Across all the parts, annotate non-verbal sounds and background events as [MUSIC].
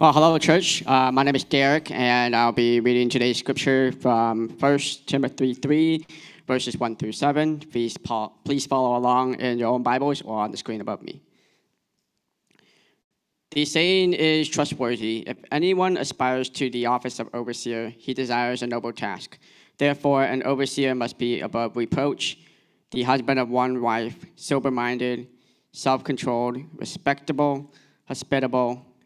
Well, hello, church. Uh, my name is Derek, and I'll be reading today's scripture from 1 Timothy 3, verses 1 through 7. Please, please follow along in your own Bibles or on the screen above me. The saying is trustworthy. If anyone aspires to the office of overseer, he desires a noble task. Therefore, an overseer must be above reproach, the husband of one wife, sober minded, self controlled, respectable, hospitable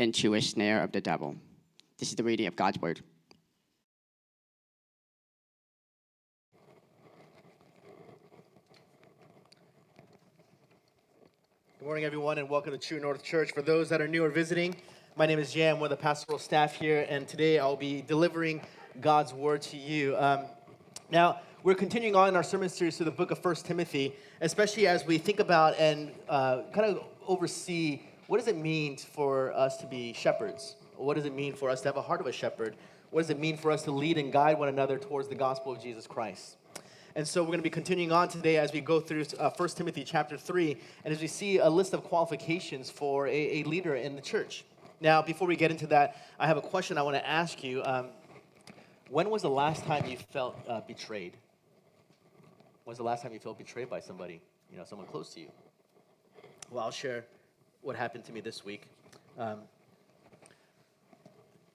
into a snare of the devil. This is the reading of God's word. Good morning, everyone, and welcome to True North Church. For those that are new or visiting, my name is Jay, one of the pastoral staff here, and today I'll be delivering God's word to you. Um, now, we're continuing on in our sermon series through the book of First Timothy, especially as we think about and uh, kind of oversee what does it mean for us to be shepherds? What does it mean for us to have a heart of a shepherd? What does it mean for us to lead and guide one another towards the gospel of Jesus Christ? And so we're going to be continuing on today as we go through uh, 1 Timothy chapter 3, and as we see a list of qualifications for a, a leader in the church. Now, before we get into that, I have a question I want to ask you. Um, when was the last time you felt uh, betrayed? Was the last time you felt betrayed by somebody, you know, someone close to you? Well, I'll share what happened to me this week. Um,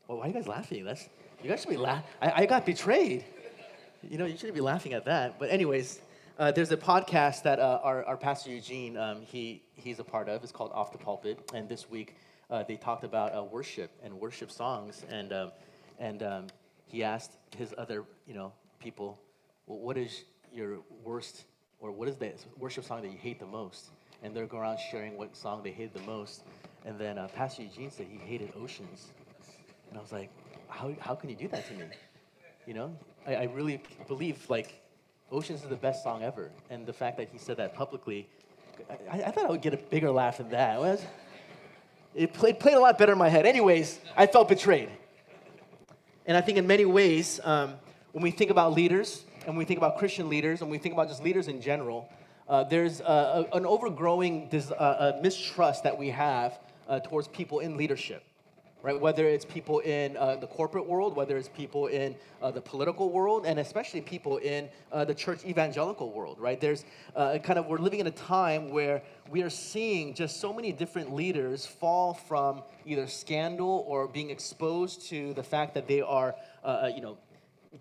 well, why are you guys laughing? That's you guys should be laughing. I got betrayed. You know, you shouldn't be laughing at that. But anyways, uh, there's a podcast that uh, our, our pastor Eugene um, he he's a part of. It's called Off the Pulpit, and this week uh, they talked about uh, worship and worship songs, and um, and um, he asked his other you know people, well, what is your worst or what is the worship song that you hate the most? And they're going around sharing what song they hated the most. And then uh, Pastor Eugene said he hated Oceans. And I was like, how, how can you do that to me? You know, I, I really believe like Oceans is the best song ever. And the fact that he said that publicly, I, I thought I would get a bigger laugh than that. It, it played, played a lot better in my head. Anyways, I felt betrayed. And I think in many ways, um, when we think about leaders, and when we think about Christian leaders, and we think about just leaders in general, uh, there's a, an overgrowing dis, uh, mistrust that we have uh, towards people in leadership, right? Whether it's people in uh, the corporate world, whether it's people in uh, the political world, and especially people in the church evangelical world, right? There's kind of, we're living in a time where we are seeing just so many different leaders fall from either scandal or being exposed to the fact that they are, you know,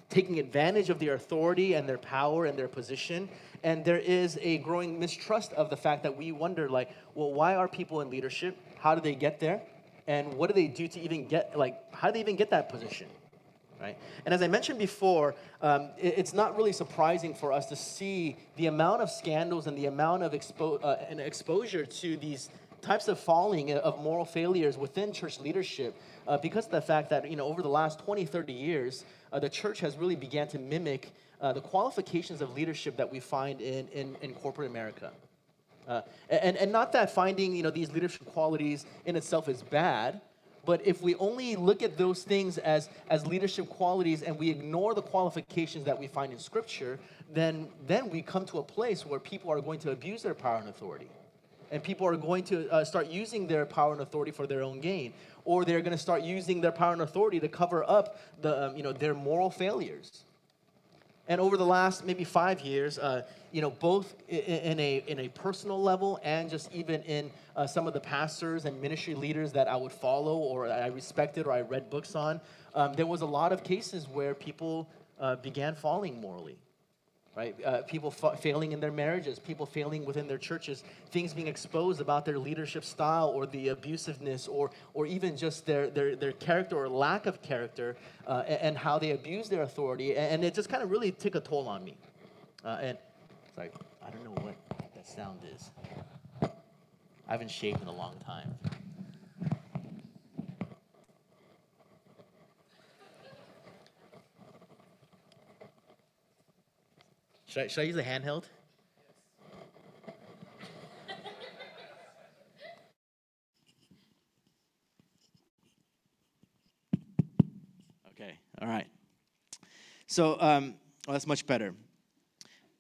taking advantage of their authority and their power and their position and there is a growing mistrust of the fact that we wonder like well why are people in leadership? How do they get there? And what do they do to even get like how do they even get that position right? And as i mentioned before um, it, it's not really surprising for us to see the amount of scandals and the amount of expo- uh, and exposure to these types of falling of moral failures within church leadership uh, because of the fact that you know over the last 20 30 years uh, the church has really began to mimic uh, the qualifications of leadership that we find in, in, in corporate America. Uh, and, and not that finding you know, these leadership qualities in itself is bad, but if we only look at those things as, as leadership qualities and we ignore the qualifications that we find in Scripture, then, then we come to a place where people are going to abuse their power and authority. And people are going to uh, start using their power and authority for their own gain. Or they're going to start using their power and authority to cover up the, um, you know, their moral failures. And over the last maybe five years, uh, you know, both in a, in a personal level and just even in uh, some of the pastors and ministry leaders that I would follow or I respected or I read books on, um, there was a lot of cases where people uh, began falling morally right? Uh, people fa- failing in their marriages, people failing within their churches, things being exposed about their leadership style or the abusiveness or, or even just their, their, their character or lack of character uh, and, and, how they abuse their authority. And, it just kind of really took a toll on me. Uh, and sorry, I don't know what that sound is. I haven't shaved in a long time. Should I, should I use the handheld? Okay, all right. So um, well, that's much better.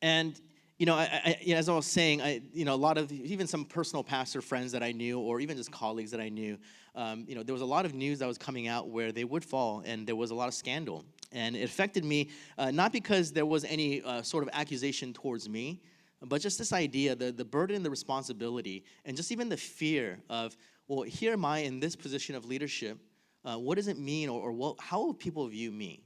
And you know, I, I, as I was saying, I, you know, a lot of even some personal pastor friends that I knew, or even just colleagues that I knew, um, you know, there was a lot of news that was coming out where they would fall, and there was a lot of scandal, and it affected me uh, not because there was any uh, sort of accusation towards me, but just this idea, the the burden, the responsibility, and just even the fear of, well, here am I in this position of leadership. Uh, what does it mean, or, or what, how will people view me?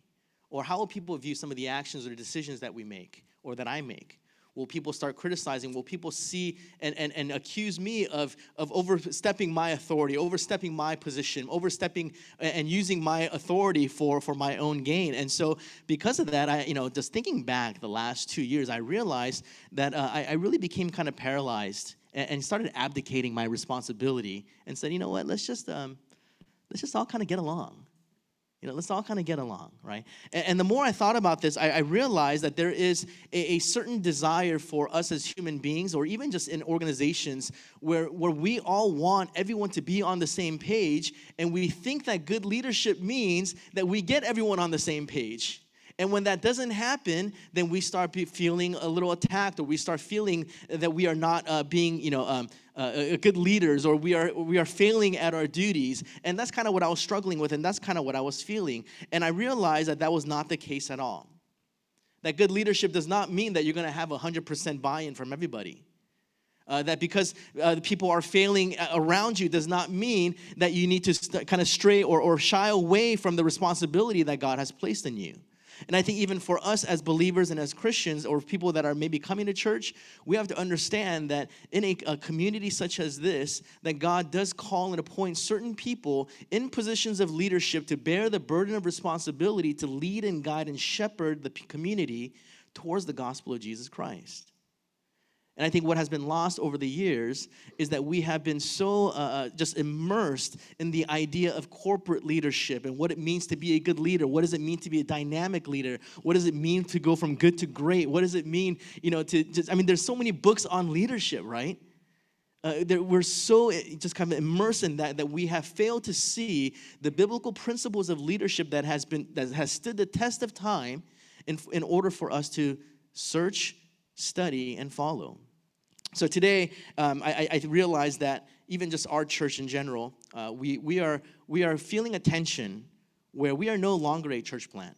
Or how will people view some of the actions or decisions that we make or that I make? Will people start criticizing? Will people see and, and, and accuse me of, of overstepping my authority, overstepping my position, overstepping and using my authority for, for my own gain? And so, because of that, I, you know, just thinking back the last two years, I realized that uh, I, I really became kind of paralyzed and, and, started abdicating my responsibility and said, you know what, let's just, um, let's just all kind of get along. You know, let's all kind of get along, right? And, and, the more I thought about this, I, I realized that there is a, a, certain desire for us as human beings, or even just in organizations, where, where we all want everyone to be on the same page, and we think that good leadership means that we get everyone on the same page. And when that doesn't happen, then we start feeling a little attacked, or we start feeling that we are not uh, being, you know, um, uh, good leaders, or we are we are failing at our duties. And that's kind of what I was struggling with, and that's kind of what I was feeling. And I realized that that was not the case at all. That good leadership does not mean that you're going to have 100% buy-in from everybody. Uh, that because uh, people are failing around you does not mean that you need to kind of stray or, or shy away from the responsibility that God has placed in you. And I think even for us as believers and as Christians or people that are maybe coming to church, we have to understand that in a, a, community such as this, that God does call and appoint certain people in positions of leadership to bear the burden of responsibility to lead and guide and shepherd the community towards the gospel of Jesus Christ. And I think what has been lost over the years is that we have been so uh, uh, just immersed in the idea of corporate leadership and what it means to be a good leader. What does it mean to be a dynamic leader? What does it mean to go from good to great? What does it mean, you know, to just, I mean, there's so many books on leadership, right? Uh, we're so eh, just kind of immersed in that that we have failed to see the biblical principles of leadership that has been that has stood the test of time in, in order for us to search, study, and follow. So today, um, I, I realize that even just our church in general, uh, we, we, are, we are feeling a tension where we are no longer a church plant.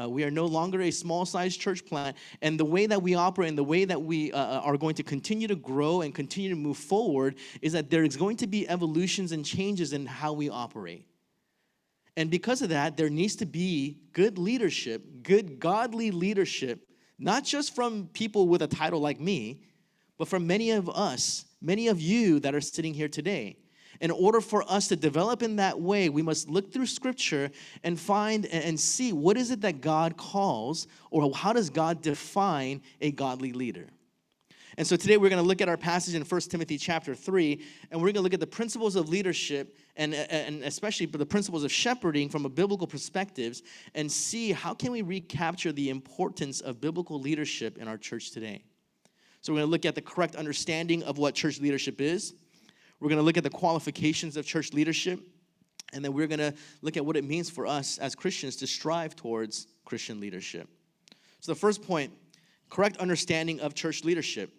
Uh, we are no longer a small sized church plant. And the way that we operate and the way that we uh, uh, are going to continue to grow and continue to move forward is that there is going to be evolutions and changes in how we operate. And because of that, there needs to be good leadership, good godly leadership, not just from people with a title like me, but for many of us, many of you that are sitting here today. In order for us to develop in that way, we must look through scripture and find and see what is it that God calls, or how does God define a godly leader. And so today we're going to look at our passage in 1 Timothy chapter 3, and we're going to look at the principles of leadership and, and especially the principles of shepherding from a biblical perspective and see how can we recapture the importance of biblical leadership in our church today. So we're going to look at the correct understanding of what church leadership is. We're going to look at the qualifications of church leadership. And then we're going to look at what it means for us as Christians to strive towards Christian leadership. So, the first point correct understanding of church leadership.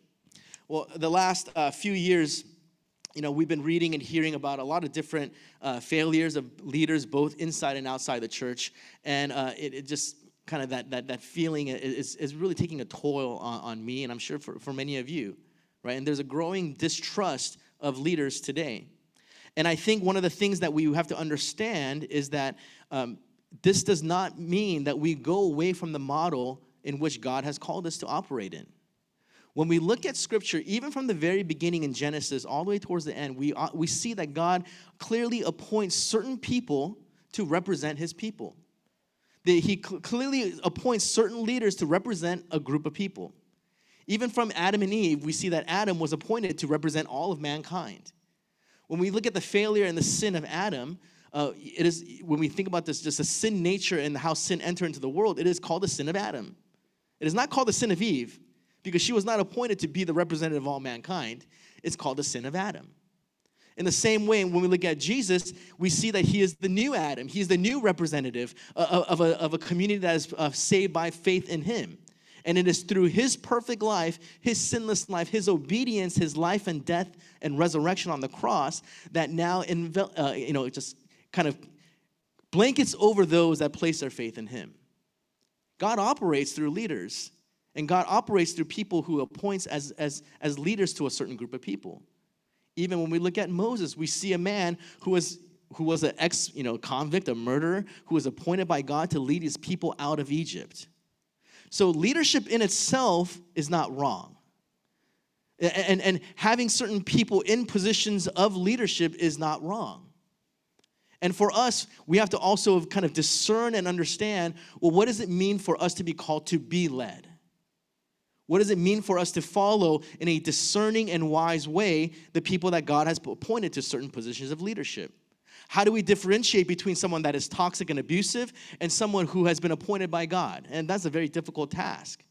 Well, the last uh, few years, you know, we've been reading and hearing about a lot of different uh, failures of leaders, both inside and outside the church. And uh, it, it, just kind of that, that, that feeling is, is really taking a toll on, on me, and I'm sure for, for many of you, right? And there's a growing distrust of leaders today. And I think one of the things that we have to understand is that um, this does not mean that we go away from the model in which God has called us to operate in. When we look at scripture, even from the very beginning in Genesis all the way towards the end, we, uh, we see that God clearly appoints certain people to represent his people he clearly appoints certain leaders to represent a group of people. Even from Adam and Eve, we see that Adam was appointed to represent all of mankind. When we look at the failure and the sin of Adam, uh, it is when we think about this, just the sin nature and how sin entered into the world, it is called the sin of Adam. It is not called the sin of Eve because she was not appointed to be the representative of all mankind. It's called the sin of Adam. In the same way, when we look at Jesus, we see that he is the new Adam. He is the new representative of a, of a community that is uh, saved by faith in him. And it is through his perfect life, his sinless life, his obedience, his life and death and resurrection on the cross that now, envel- uh, you know, just kind of blankets over those that place their faith in him. God operates through leaders, and God operates through people who appoints as, as, as leaders to a certain group of people. Even when we look at Moses, we see a man who was who was an ex, you know, convict, a murderer, who was appointed by God to lead his people out of Egypt. So leadership in itself is not wrong. And, and having certain people in positions of leadership is not wrong. And for us, we have to also kind of discern and understand well, what does it mean for us to be called to be led? What does it mean for us to follow in a discerning and wise way the people that God has appointed to certain positions of leadership? How do we differentiate between someone that is toxic and abusive and someone who has been appointed by God? And that's a very difficult task.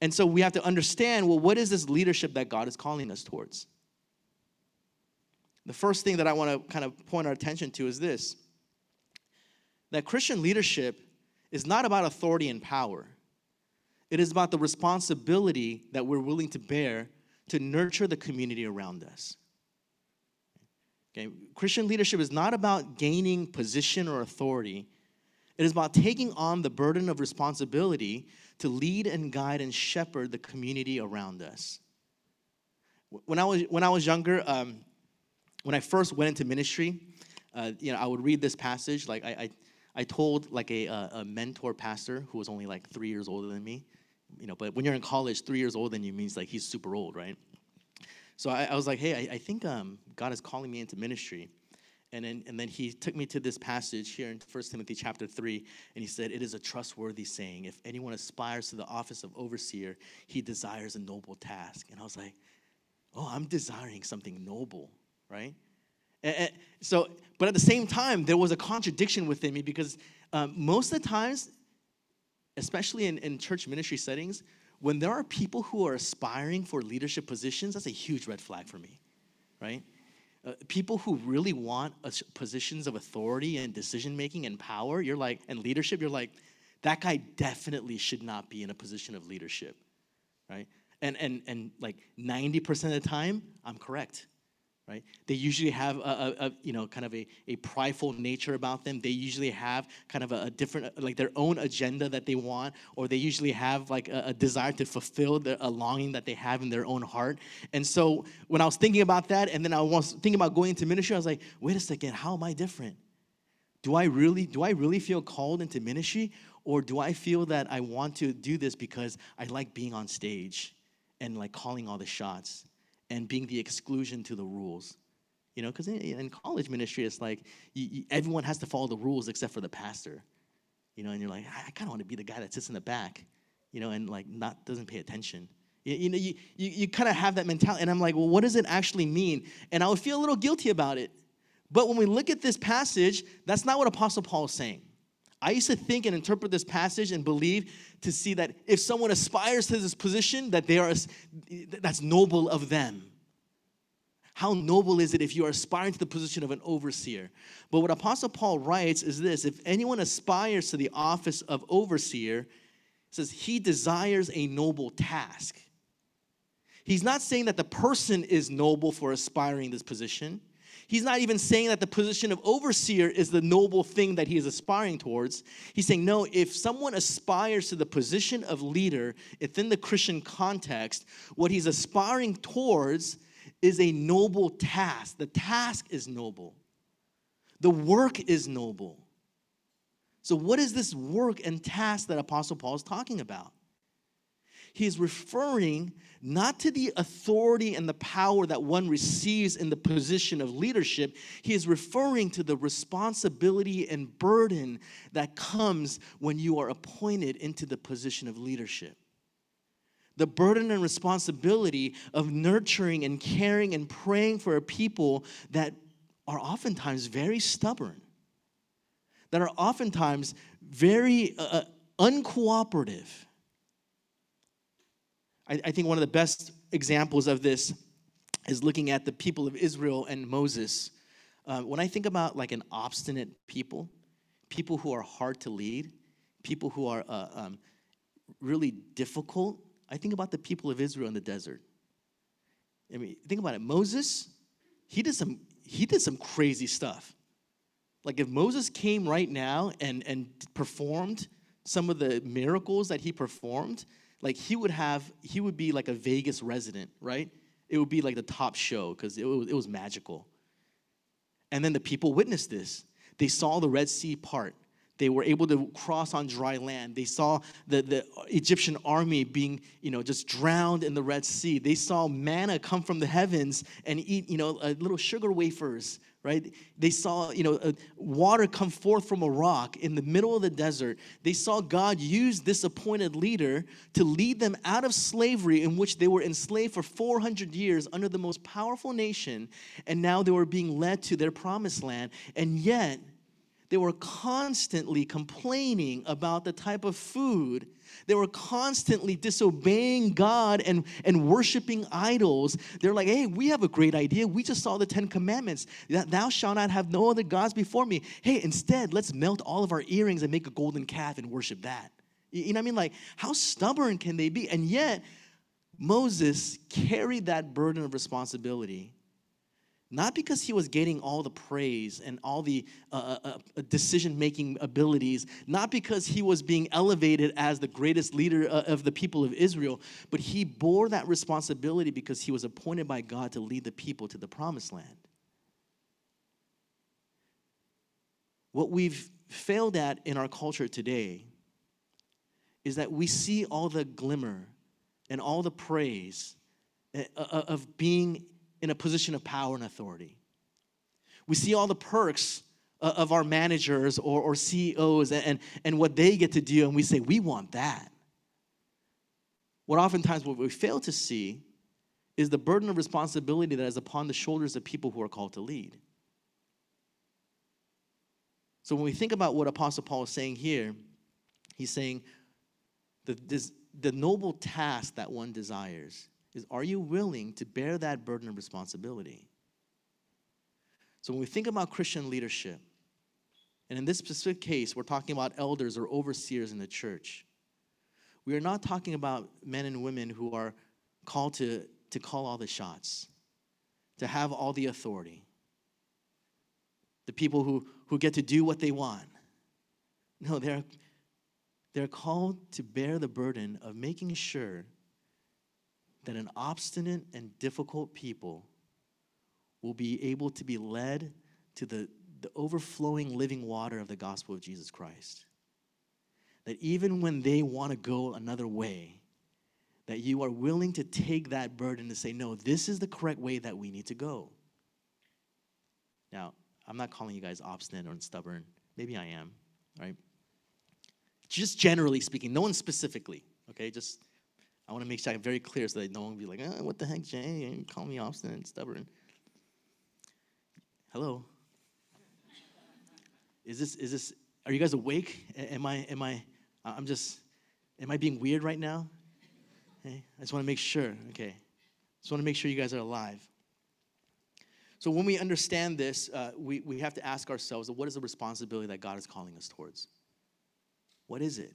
And so we have to understand well, what is this leadership that God is calling us towards? The first thing that I want to kind of point our attention to is this that Christian leadership is not about authority and power. It is about the responsibility that we're willing to bear to nurture the community around us. Okay? Christian leadership is not about gaining position or authority. It is about taking on the burden of responsibility to lead and guide and shepherd the community around us. When I was, when I was younger, um, when I first went into ministry, uh, you know, I would read this passage. Like I, I, I told like a, a mentor pastor who was only like three years older than me, you know, but when you're in college, three years old, than you means like he's super old, right? So I, I was like, hey, I, I think um, God is calling me into ministry. And then, and then he took me to this passage here in 1 Timothy chapter 3, and he said, It is a trustworthy saying. If anyone aspires to the office of overseer, he desires a noble task. And I was like, Oh, I'm desiring something noble, right? And, and so, but at the same time, there was a contradiction within me because um, most of the times, especially in, in church ministry settings, when there are people who are aspiring for leadership positions, that's a huge red flag for me, right? Uh, people who really want positions of authority and decision making and power, you're like, and leadership, you're like, that guy definitely should not be in a position of leadership, right? And and and like 90% of the time, I'm correct right? They usually have a, a, a, you know kind of a, a prideful nature about them. They usually have kind of a, a, different like their own agenda that they want, or they usually have like a, desire to fulfill the, a longing that they have in their own heart. And so when I was thinking about that, and then I was thinking about going into ministry, I was like, wait a second, how am I different? Do I really do I really feel called into ministry, or do I feel that I want to do this because I like being on stage and like calling all the shots? And being the exclusion to the rules. You know, because in, in, college ministry, it's like you, you, everyone has to follow the rules except for the pastor. You know, and you're like, I, I kind of want to be the guy that sits in the back, you know, and like not doesn't pay attention. You, you know, you, you, you kind of have that mentality. And I'm like, well, what does it actually mean? And I would feel a little guilty about it. But when we look at this passage, that's not what Apostle Paul is saying. I used to think and interpret this passage and believe to see that if someone aspires to this position, that they are that's noble of them. How noble is it if you are aspiring to the position of an overseer? But what Apostle Paul writes is this if anyone aspires to the office of overseer, says he desires a noble task. He's not saying that the person is noble for aspiring this position. He's not even saying that the position of overseer is the noble thing that he is aspiring towards. He's saying, no, if someone aspires to the position of leader within the Christian context, what he's aspiring towards is a noble task. The task is noble, the work is noble. So, what is this work and task that Apostle Paul is talking about? He is referring not to the authority and the power that one receives in the position of leadership. He is referring to the responsibility and burden that comes when you are appointed into the position of leadership. The burden and responsibility of nurturing and caring and praying for a people that are oftentimes very stubborn, that are oftentimes very uh, uh uncooperative I, I think one of the best examples of this is looking at the people of Israel and Moses. Uh, when I think about like an obstinate people, people who are hard to lead, people who are uh, um, really difficult, I think about the people of Israel in the desert. I mean, think about it. Moses, he did some he did some crazy stuff. Like if Moses came right now and and performed some of the miracles that he performed, like he would have he would be like a Vegas resident, right? It would be like the top show because it was, it was magical. And then the people witnessed this. They saw the Red Sea part. They were able to cross on dry land. They saw the, the Egyptian army being, you know, just drowned in the Red Sea. They saw manna come from the heavens and eat, you know, uh, little sugar wafers, right? They saw, you know, uh, water come forth from a rock in the middle of the desert. They saw God use this appointed leader to lead them out of slavery in which they were enslaved for 400 years under the most powerful nation, and now they were being led to their promised land. And yet, they were constantly complaining about the type of food. They were constantly disobeying God and, and worshiping idols. They're like, hey, we have a great idea. We just saw the Ten Commandments. Thou shalt not have no other gods before me. Hey, instead, let's melt all of our earrings and make a golden calf and worship that. You know what I mean? Like, how stubborn can they be? And yet, Moses carried that burden of responsibility not because he was getting all the praise and all the uh, uh, uh decision making abilities, not because he was being elevated as the greatest leader uh, of the people of Israel, but he bore that responsibility because he was appointed by God to lead the people to the promised land. What we've failed at in our culture today is that we see all the glimmer and all the praise uh, uh, of being in a position of power and authority. We see all the perks of our managers or, or CEOs and, and, and what they get to do, and we say, we want that. What oftentimes what we fail to see is the burden of responsibility that is upon the shoulders of people who are called to lead. So when we think about what Apostle Paul is saying here, he's saying the, this, the noble task that one desires is are you willing to bear that burden of responsibility? So when we think about Christian leadership, and in this specific case, we're talking about elders or overseers in the church. We are not talking about men and women who are called to, to call all the shots, to have all the authority, the people who, who get to do what they want. No, they're, they're called to bear the burden of making sure that an obstinate and difficult people will be able to be led to the, the overflowing living water of the gospel of Jesus Christ. That even when they want to go another way, that you are willing to take that burden to say, no, this is the correct way that we need to go. Now, I'm not calling you guys obstinate or stubborn. Maybe I am, right? Just generally speaking, no one specifically, okay? Just I want to make sure I'm very clear so that no one will be like, oh, what the heck, Jay? You call me obstinate and stubborn. Hello? Is this, is this, are you guys awake? Am I, am I, I'm just, am I being weird right now? Hey, I just want to make sure, okay. Just want to make sure you guys are alive. So when we understand this, uh, we, we have to ask ourselves, what is the responsibility that God is calling us towards? What is it?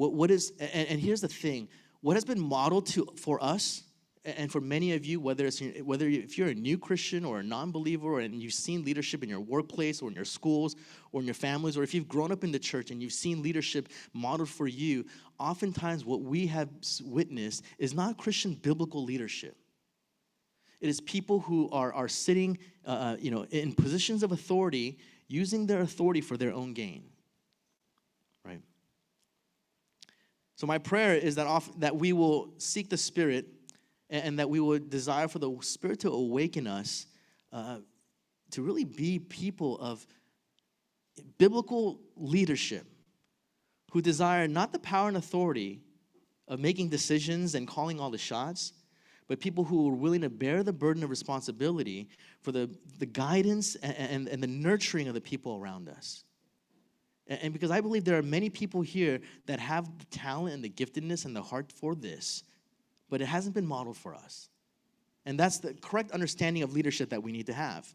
What, what is, and, and here's the thing what has been modeled to, for us and for many of you, whether it's whether if you're a new Christian or a non-believer, and you've seen leadership in your workplace or in your schools or in your families, or if you've grown up in the church and you've seen leadership modeled for you, oftentimes what we have witnessed is not Christian biblical leadership. It is people who are, are sitting, uh, uh you know, in positions of authority, using their authority for their own gain. So my prayer is that, off, that we will seek the Spirit and, and, that we would desire for the Spirit to awaken us uh, to really be people of biblical leadership who desire not the power and authority of making decisions and calling all the shots, but people who are willing to bear the burden of responsibility for the, the guidance and, and, and the nurturing of the people around us. And because I believe there are many people here that have the talent and the giftedness and the heart for this, but it hasn't been modeled for us. And that's the correct understanding of leadership that we need to have.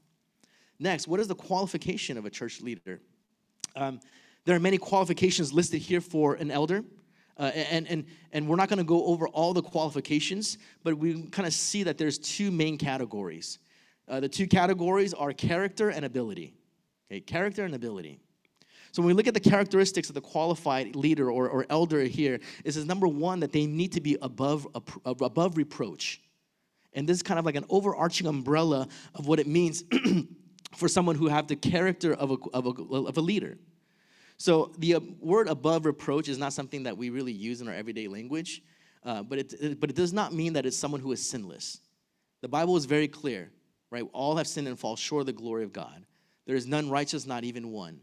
Next, what is the qualification of a church leader? Um, there are many qualifications listed here for an elder. Uh, and, and, and we're not going to go over all the qualifications, but we kind of see that there's two main categories. Uh, the two categories are character and ability. Okay, character and ability. So when we look at the characteristics of the qualified leader or, or elder here, it says number one that they need to be above above reproach, and this is kind of like an overarching umbrella of what it means [CLEARS THROAT] for someone who have the character of a, of a, of a leader. So the uh, word above reproach is not something that we really use in our everyday language, uh, but, it, it, but it does not mean that it's someone who is sinless. The Bible is very clear, right? All have sinned and fall short of the glory of God. There is none righteous, not even one.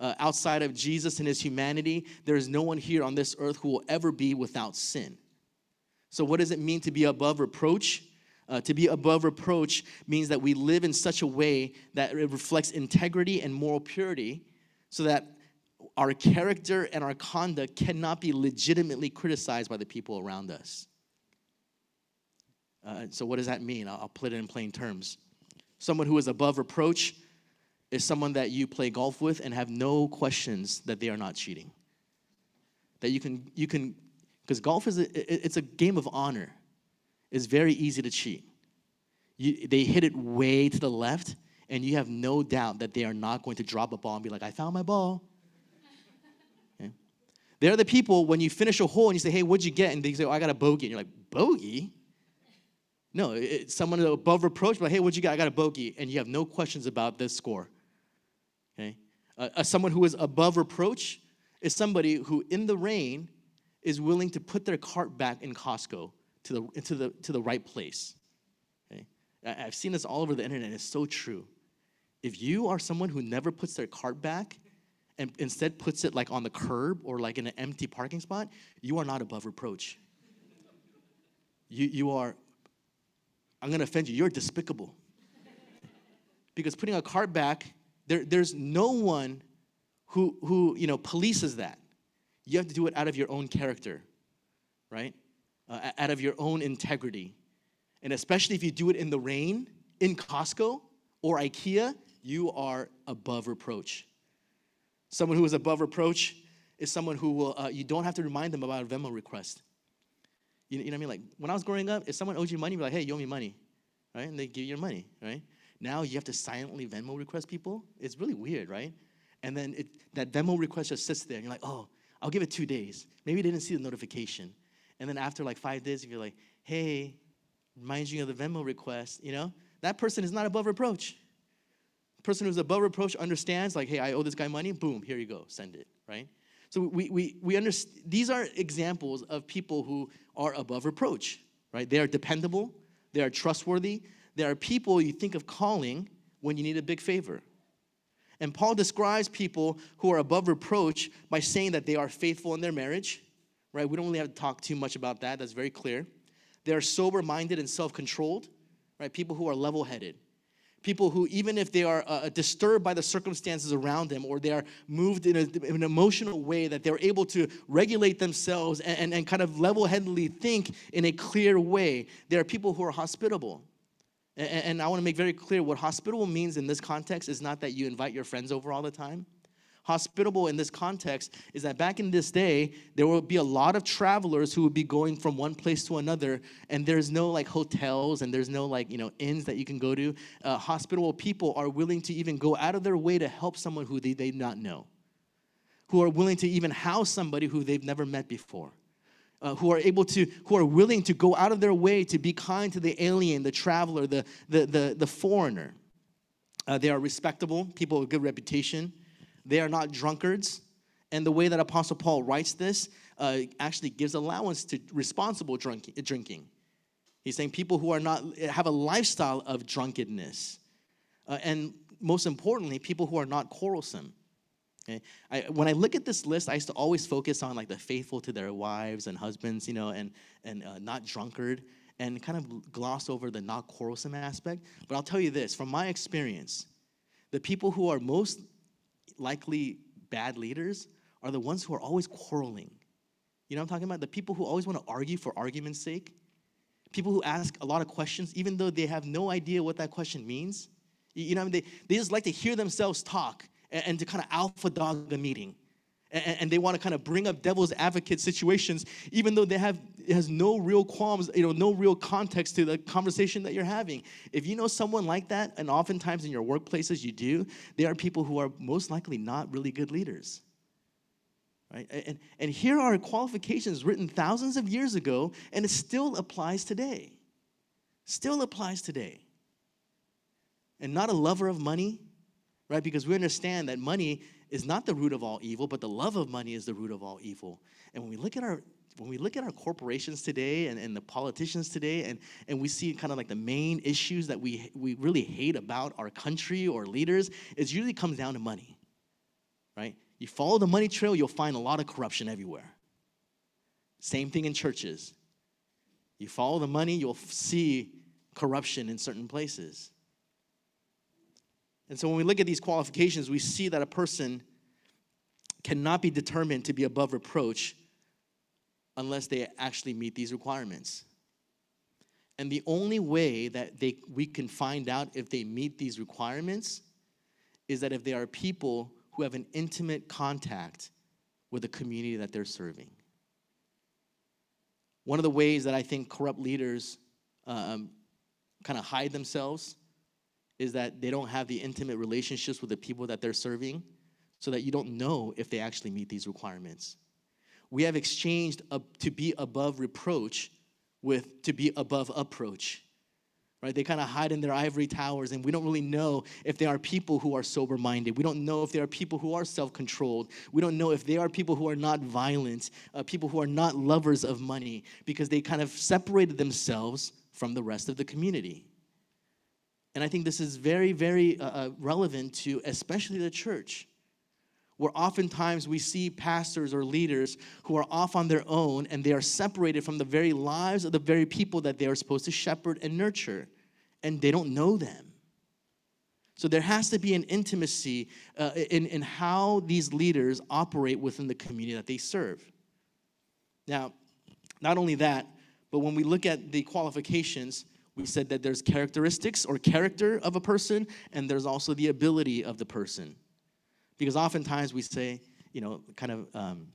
Uh, outside of Jesus and his humanity, there is no one here on this earth who will ever be without sin. So, what does it mean to be above reproach? Uh, to be above reproach means that we live in such a way that it reflects integrity and moral purity so that our character and our conduct cannot be legitimately criticized by the people around us. Uh, so, what does that mean? I'll, I'll put it in plain terms. Someone who is above reproach is someone that you play golf with and have no questions that they are not cheating. That you can, you can, because golf is a, it's a game of honor. It's very easy to cheat. You, they hit it way to the left, and you have no doubt that they are not going to drop a ball and be like, I found my ball. [LAUGHS] They're the people when you finish a hole and you say, hey, what'd you get? And they say, oh, I got a bogey. And you're like, bogey? No, someone above reproach, but hey, what'd you get? I got a bogey. And you have no questions about this score. Okay? Uh, someone who is above reproach is somebody who, in the rain, is willing to put their cart back in Costco to the, to the, to the right place. Okay? I've seen this all over the internet, it's so true. If you are someone who never puts their cart back and instead puts it like on the curb or like in an empty parking spot, you are not above reproach. You, you are, I'm gonna offend you, you're despicable. because putting a cart back, there, there's no one who, who, you know, polices that. You have to do it out of your own character, right? Uh, out of your own integrity. And especially if you do it in the rain, in Costco or IKEA, you are above reproach. Someone who is above reproach is someone who will, uh, you don't have to remind them about a Venmo request. You, you know what I mean? Like when I was growing up, if someone owed you money, you'd be like, hey, you owe me money, right? And they give you your money, right? Now you have to silently Venmo request people. It's really weird, right? And then it, that Venmo request just sits there, and you're like, oh, I'll give it two days. Maybe they didn't see the notification. And then after like five days, if you're like, hey, reminds you of the Venmo request, you know, that person is not above reproach person who's above reproach understands, like, hey, I owe this guy money, boom, here you go, send it, right? So we, we, we understand, these are examples of people who are above reproach, right? They are dependable, they are trustworthy, they are people you think of calling when you need a big favor. And Paul describes people who are above reproach by saying that they are faithful in their marriage, right? We don't really have to talk too much about that, that's very clear. They are sober minded and self controlled, right? People who are level headed people who, even if they are uh, disturbed by the circumstances around them or they are moved in, a, in an emotional way, that they're able to regulate themselves and, and, and kind of level headedly think in a clear way. There are people who are hospitable. And, I want to make very clear what hospitable means in this context is not that you invite your friends over all the time hospitable in this context is that back in this day, there would be a lot of travelers who would be going from one place to another, and there's no like hotels and there's no like, you know, inns that you can go to. Uh, hospitable people are willing to even go out of their way to help someone who they, they not know, who are willing to even house somebody who they've never met before. Uh, who are able to, who are willing to go out of their way to be kind to the alien, the traveler, the, the, the, the foreigner. Uh, they are respectable, people with good reputation. They are not drunkards. And the way that Apostle Paul writes this uh, actually gives allowance to responsible drinking. He's saying people who are not have a lifestyle of drunkenness, uh, and most importantly, people who are not quarrelsome. Okay? I, when I look at this list, I used to always focus on like the faithful to their wives and husbands, you know, and and uh, not drunkard, and kind of gloss over the not quarrelsome aspect. But I'll tell you this, from my experience, the people who are most likely bad leaders are the ones who are always quarreling. You know what I'm talking about? The people who always want to argue for argument's sake. people who ask a lot of questions, even though they have no idea what that question means. You know, I mean? they, they just like to hear themselves talk and, and to kind of alpha dog a meeting. And, and they want to kind of bring up devil's advocate situations, even though they have has no real qualms, you know, no real context to the conversation that you're having. If you know someone like that, and oftentimes in your workplaces you do, they are people who are most likely not really good leaders. Right? And, and here are qualifications written thousands of years ago, and it still applies today. Still applies today. And not a lover of money, right? Because we understand that money is not the root of all evil, but the love of money is the root of all evil. And when we look at our when we look at our corporations today and, and the politicians today and, and we see kind of like the main issues that we, we really hate about our country or leaders, it usually comes down to money, right? You follow the money trail, you'll find a lot of corruption everywhere. Same thing in churches. You follow the money, you'll see corruption in certain places. And so when we look at these qualifications, we see that a person cannot be determined to be above reproach unless they actually meet these requirements. And the only way that they, we can find out if they meet these requirements is that if they are people who have an intimate contact with the community that they're serving. One of the ways that I think corrupt leaders um, kind of hide themselves is that they don't have the intimate relationships with the people that they're serving so that you don't know if they actually meet these requirements we have exchanged to be above reproach with to be above approach. Right? They kind of hide in their ivory towers, and we don't really know if they are people who are sober minded. We don't know if they are people who are self controlled. We don't know if they are people who are not violent, uh, people who are not lovers of money, because they kind of separated themselves from the rest of the community. And I think this is very, very uh, uh relevant to especially the church where oftentimes we see pastors or leaders who are off on their own and they are separated from the very lives of the very people that they are supposed to shepherd and nurture, and they don't know them. So there has to be an intimacy uh, in, in how these leaders operate within the community that they serve. Now, not only that, but when we look at the qualifications, we said that there's characteristics or character of a person, and there's also the ability of the person. Because oftentimes we say, you know, kind of um,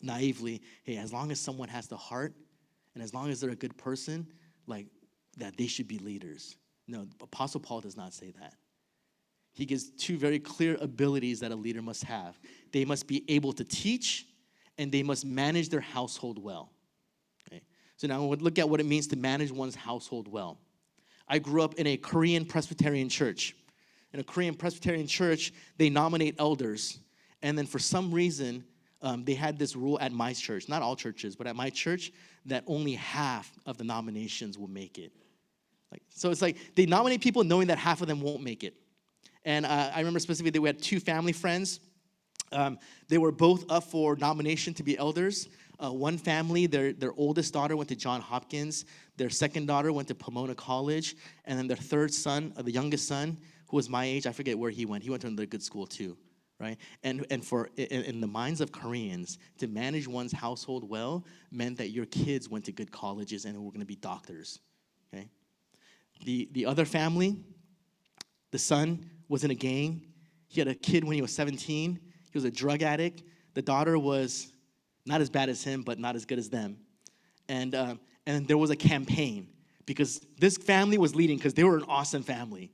naively, hey, as long as someone has the heart and as long as they're a good person, like that they should be leaders. No, Apostle Paul does not say that. He gives two very clear abilities that a leader must have they must be able to teach and they must manage their household well. So now we'll look at what it means to manage one's household well. I grew up in a Korean Presbyterian church in a Korean Presbyterian church, they nominate elders. And then for some reason, um, they had this rule at my church, not all churches, but at my church, that only half of the nominations will make it. Like, so it's like they nominate people knowing that half of them won't make it. And uh, I remember specifically that we had two family friends. Um, they were both up for nomination to be elders. Uh, one family, their, their oldest daughter went to John Hopkins, their second daughter went to Pomona College, and then their third son, uh, the youngest son, who was my age, I forget where he went. He went to another good school too, right? And and for in, in the minds of Koreans, to manage one's household well meant that your kids went to good colleges and were going to be doctors. Okay. The the other family, the son was in a gang. He had a kid when he was 17. He was a drug addict. The daughter was not as bad as him, but not as good as them. And um, and there was a campaign because this family was leading because they were an awesome family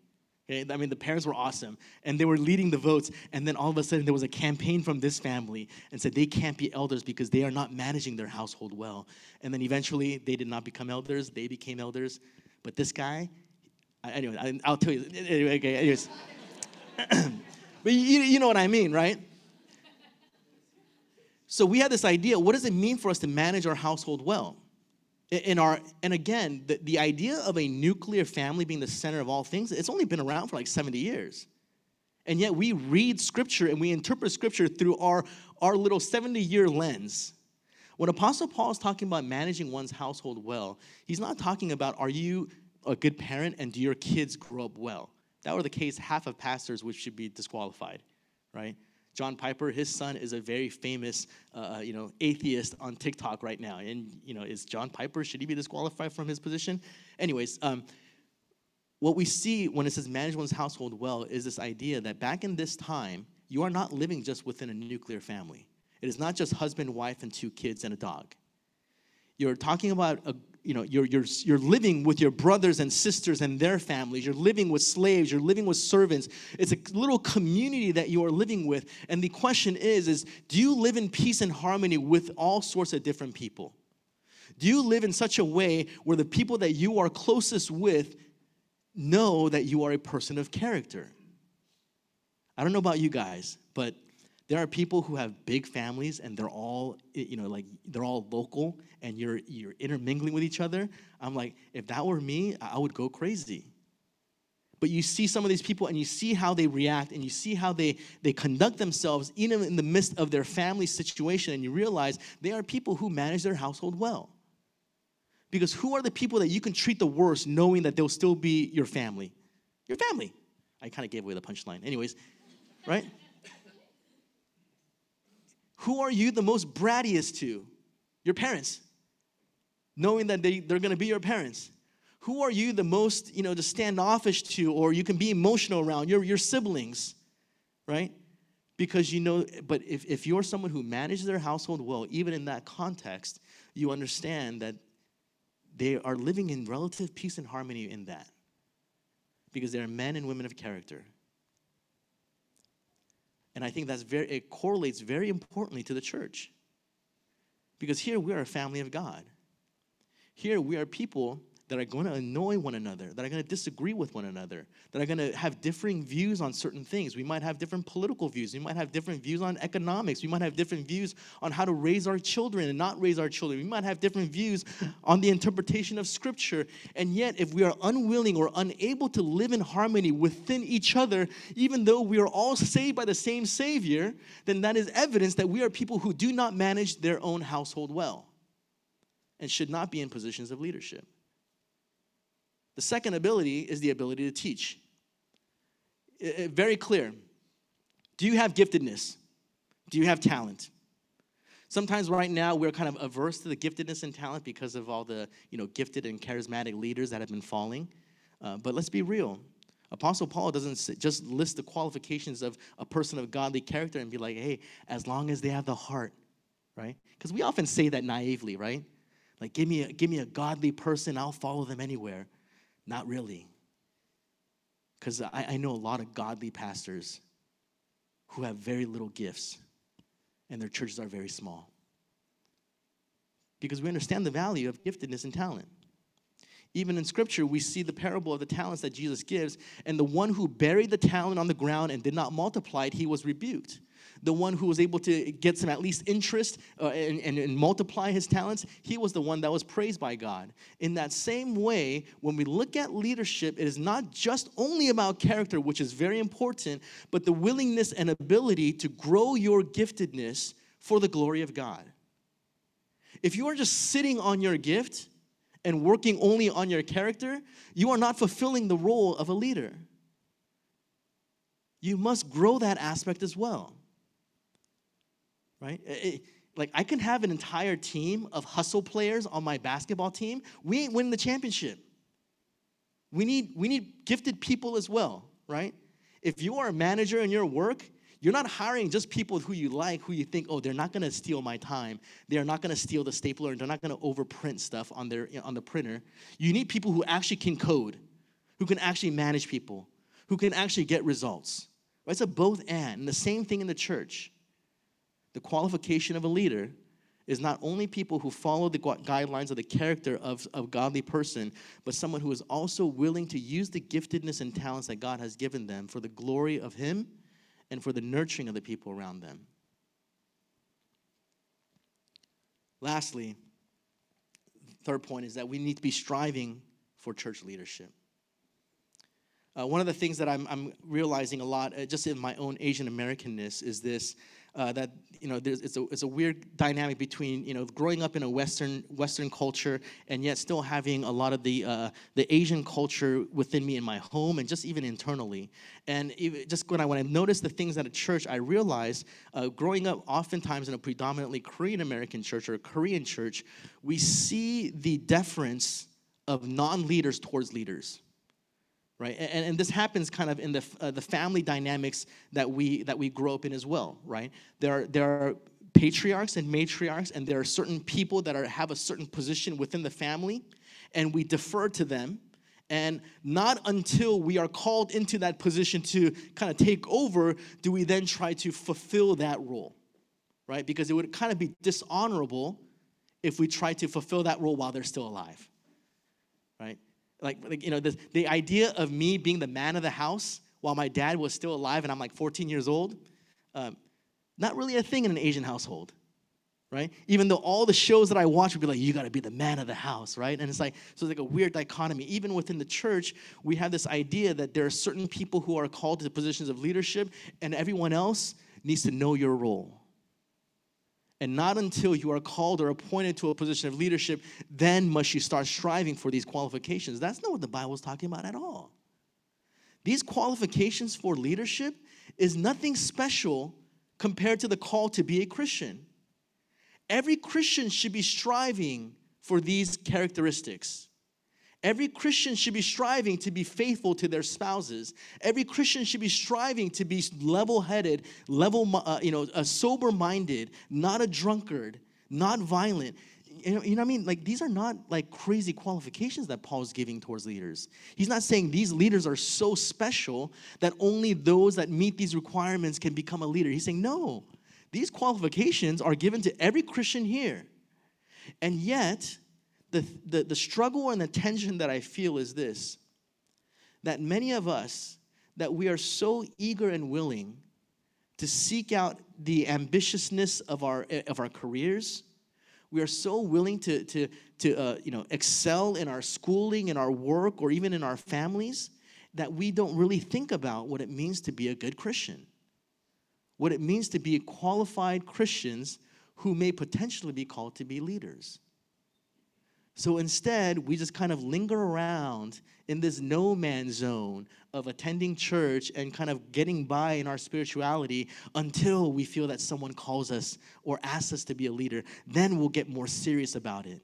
Okay? I mean, the parents were awesome, and they were leading the votes. And then all of a sudden, there was a campaign from this family and said they can't be elders because they are not managing their household well. And then eventually, they did not become elders; they became elders. But this guy, anyway, I'll tell you. Anyway, okay, anyways. [CLEARS THROAT] but you, you know what I mean, right? So we had this idea what does it mean for us to manage our household well? in our and again the, the idea of a nuclear family being the center of all things it's only been around for like 70 years. And yet we read scripture and we interpret scripture through our our little 70 year lens. When apostle paul is talking about managing one's household well he's not talking about are you a good parent and do your kids grow up well? That were the case half of pastors which should be disqualified right John Piper, his son is a very famous, uh, you know, atheist on TikTok right now. And you know, is John Piper should he be disqualified from his position? Anyways, um, what we see when it says manage one's household well is this idea that back in this time, you are not living just within a nuclear family. It is not just husband, wife, and two kids and a dog. You're talking about a, you know, you're, you're, you're living with your brothers and sisters and their families. You're living with slaves. You're living with servants. It's a little community that you are living with. And the question is, is do you live in peace and harmony with all sorts of different people? Do you live in such a way where the people that you are closest with know that you are a person of character? I don't know about you guys, but there are people who have big families and they're all, you know, like they're all local and you're you're intermingling with each other. I'm like, if that were me, I would go crazy. But you see some of these people and you see how they react and you see how they, they conduct themselves even in the midst of their family situation, and you realize they are people who manage their household well. Because who are the people that you can treat the worst knowing that they'll still be your family? Your family. I kind of gave away the punchline. Anyways, right? Who are you the most brattiest to? Your parents, knowing that they, they're gonna be your parents. Who are you the most, you know, just standoffish to, or you can be emotional around? Your, your siblings, right? Because you know, but if, if you're someone who manages their household well, even in that context, you understand that they are living in relative peace and harmony in that. Because they are men and women of character. And I think that's very, it correlates very importantly to the church. Because here we are a family of God. Here we are people that are going to annoy one another, that are going to disagree with one another, that are going to have differing views on certain things. We might have different political views. We might have different views on economics. We might have different views on how to raise our children and not raise our children. We might have different views on the interpretation of Scripture. And yet, if we are unwilling or unable to live in harmony within each other, even though we are all saved by the same Savior, then that is evidence that we are people who do not manage their own household well and should not be in positions of leadership. The second ability is the ability to teach. very clear. Do you have giftedness? Do you have talent? Sometimes right now we're kind of averse to the giftedness and talent because of all the you know gifted and charismatic leaders that have been falling. Uh, but let's be real. Apostle Paul doesn't just list the qualifications of a person of godly character and be like, hey, as long as they have the heart, right? Because we often say that naively, right? Like, give me a, give me a godly person, I'll follow them anywhere. Not really. Because I, I know a lot of godly pastors who have very little gifts, and their churches are very small. Because we understand the value of giftedness and talent. Even in scripture, we see the parable of the talents that Jesus gives, and the one who buried the talent on the ground and did not multiply it, he was rebuked the one who was able to get some at least interest uh, and, and, and multiply his talents, he was the one that was praised by God. In that same way, when we look at leadership, it is not just only about character, which is very important, but the willingness and ability to grow your giftedness for the glory of God. If you are just sitting on your gift and working only on your character, you are not fulfilling the role of a leader. You must grow that aspect as well right? It, like I can have an entire team of hustle players on my basketball team. We ain't winning the championship. We need we need gifted people as well, right? If you are a manager in your work, you're not hiring just people who you like, who you think, oh, they're not gonna steal my time. They're not gonna steal the stapler, and they're not gonna overprint stuff on their on the printer. You need people who actually can code, who can actually manage people, who can actually get results. Right? It's a both and. And the same thing in the church. The qualification of a leader is not only people who follow the guidelines of the character of a godly person, but someone who is also willing to use the giftedness and talents that God has given them for the glory of Him and for the nurturing of the people around them. Lastly, third point is that we need to be striving for church leadership. Uh, one of the things that I'm, I'm realizing a lot, uh, just in my own Asian Americanness, is this uh, that you know it's, a, it's a weird dynamic between you know growing up in a Western Western culture and yet still having a lot of the uh, the Asian culture within me in my home and just even internally. And even, just when I when I noticed the things at a church, I realized uh, growing up oftentimes in a predominantly Korean American church or a Korean church, we see the deference of non-leaders towards leaders right? And, and this happens kind of in the, uh, the family dynamics that we that we grow up in as well right? There are there are patriarchs and matriarchs and there are certain people that are have a certain position within the family and we defer to them. And not until we are called into that position to kind of take over do we then try to fulfill that role right? Because it would kind of be dishonorable if we try to fulfill that role while they're still alive like, like you know, the, the idea of me being the man of the house while my dad was still alive and I'm like 14 years old, um, not really a thing in an Asian household, right? Even though all the shows that I watch would be like, you gotta be the man of the house, right? And it's like, so it's like a weird dichotomy. Even within the church, we have this idea that there are certain people who are called to positions of leadership and everyone else needs to know your role. And not until you are called or appointed to a position of leadership, then must you start striving for these qualifications. That's not what the Bible is talking about at all. These qualifications for leadership is nothing special compared to the call to be a Christian. Every Christian should be striving for these characteristics. Every Christian should be striving to be faithful to their spouses. Every Christian should be striving to be level-headed, level, uh, you know, sober-minded, not a drunkard, not violent. You know, you know what I mean? Like these are not like crazy qualifications that Paul's giving towards leaders. He's not saying these leaders are so special that only those that meet these requirements can become a leader. He's saying no. These qualifications are given to every Christian here. And yet, the, the, the struggle and the tension that I feel is this that many of us, that we are so eager and willing to seek out the ambitiousness of our, of our careers. We are so willing to, to, to uh, you know, excel in our schooling, in our work, or even in our families that we don't really think about what it means to be a good Christian. What it means to be qualified Christians who may potentially be called to be leaders. So instead, we just kind of linger around in this no man's zone of attending church and kind of getting by in our spirituality until we feel that someone calls us or asks us to be a leader. Then we'll get more serious about it.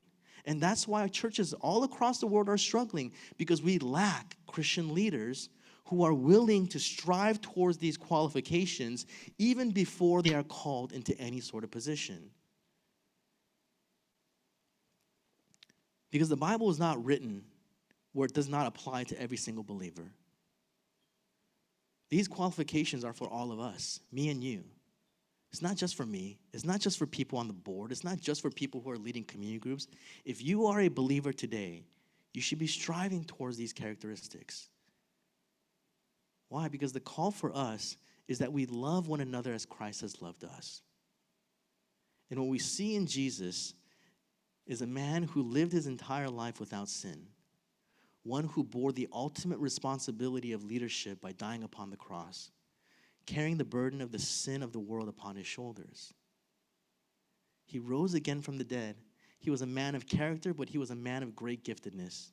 And that's why churches all across the world are struggling because we lack Christian leaders who are willing to strive towards these qualifications even before they are called into any sort of position. Because the Bible is not written where it does not apply to every single believer. These qualifications are for all of us, me and you. It's not just for me. It's not just for people on the board. It's not just for people who are leading community groups. If you are a believer today, you should be striving towards these characteristics. Why? Because the call for us is that we love one another as Christ has loved us. And what we see in Jesus is a man who lived his entire life without sin, one who bore the ultimate responsibility of leadership by dying upon the cross, carrying the burden of the sin of the world upon his shoulders. He rose again from the dead. He was a man of character, but he was a man of great giftedness.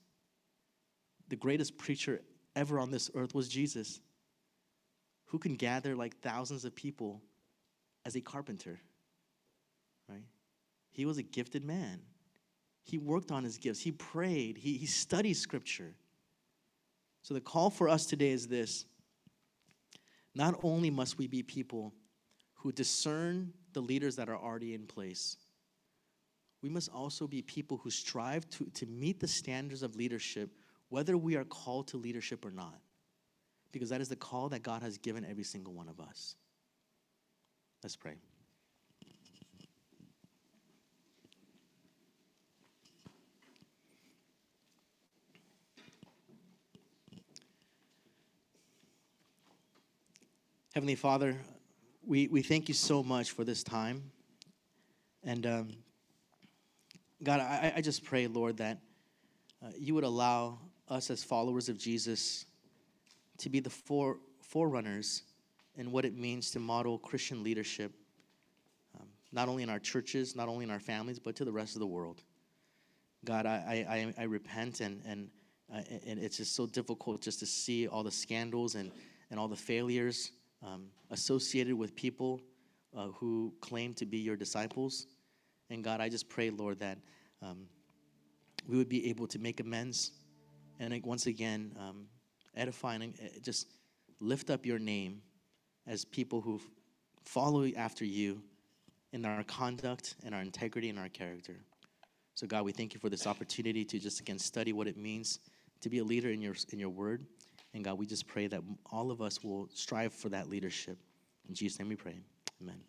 The greatest preacher ever on this earth was Jesus, who can gather like thousands of people as a carpenter, right? He was a gifted man. He worked on his gifts. He prayed. He, he studied scripture. So the call for us today is this not only must we be people who discern the leaders that are already in place, we must also be people who strive to, to meet the standards of leadership, whether we are called to leadership or not. Because that is the call that God has given every single one of us. Let's pray. Heavenly Father, we, we thank you so much for this time. And um, God, I, I just pray, Lord, that uh, you would allow us as followers of Jesus to be the fore, forerunners in what it means to model Christian leadership, um, not only in our churches, not only in our families, but to the rest of the world. God, I, I, I- I repent, and, and, uh, and it's just so difficult just to see all the scandals and, and all the failures um, associated with people uh, who claim to be your disciples. And God, I just pray, Lord, that um, we would be able to make amends and once again um, edify and uh, just lift up your name as people who follow after you in our conduct and our integrity and our character. So God, we thank you for this opportunity to just again study what it means to be a leader in your in your word. And God, we just pray that all of us will strive for that leadership. In Jesus' name we pray. Amen.